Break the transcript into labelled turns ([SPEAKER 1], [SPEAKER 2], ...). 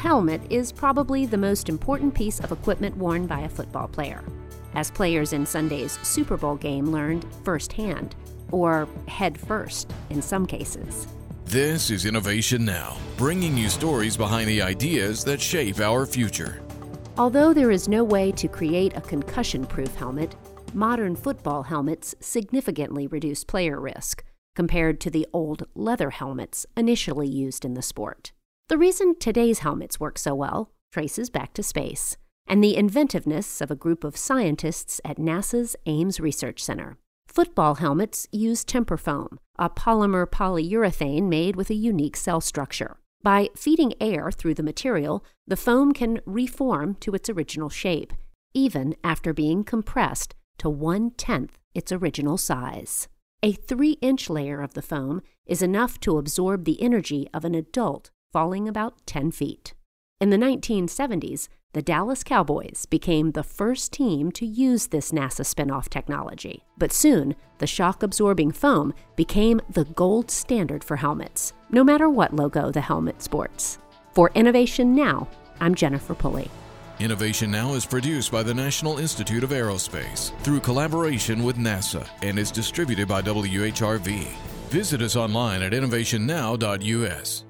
[SPEAKER 1] helmet is probably the most important piece of equipment worn by a football player, as players in Sunday's Super Bowl game learned firsthand, or head first in some cases.
[SPEAKER 2] This is Innovation Now, bringing you stories behind the ideas that shape our future.
[SPEAKER 1] Although there is no way to create a concussion proof helmet, modern football helmets significantly reduce player risk compared to the old leather helmets initially used in the sport. The reason today's helmets work so well traces back to space and the inventiveness of a group of scientists at NASA's Ames Research Center. Football helmets use temper foam, a polymer polyurethane made with a unique cell structure. By feeding air through the material, the foam can reform to its original shape, even after being compressed to one tenth its original size. A three inch layer of the foam is enough to absorb the energy of an adult falling about 10 feet. In the 1970s, the Dallas Cowboys became the first team to use this NASA spinoff technology. But soon, the shock absorbing foam became the gold standard for helmets, no matter what logo the helmet sports. For Innovation Now, I'm Jennifer Pulley.
[SPEAKER 2] Innovation Now is produced by the National Institute of Aerospace through collaboration with NASA and is distributed by WHRV. Visit us online at innovationnow.us.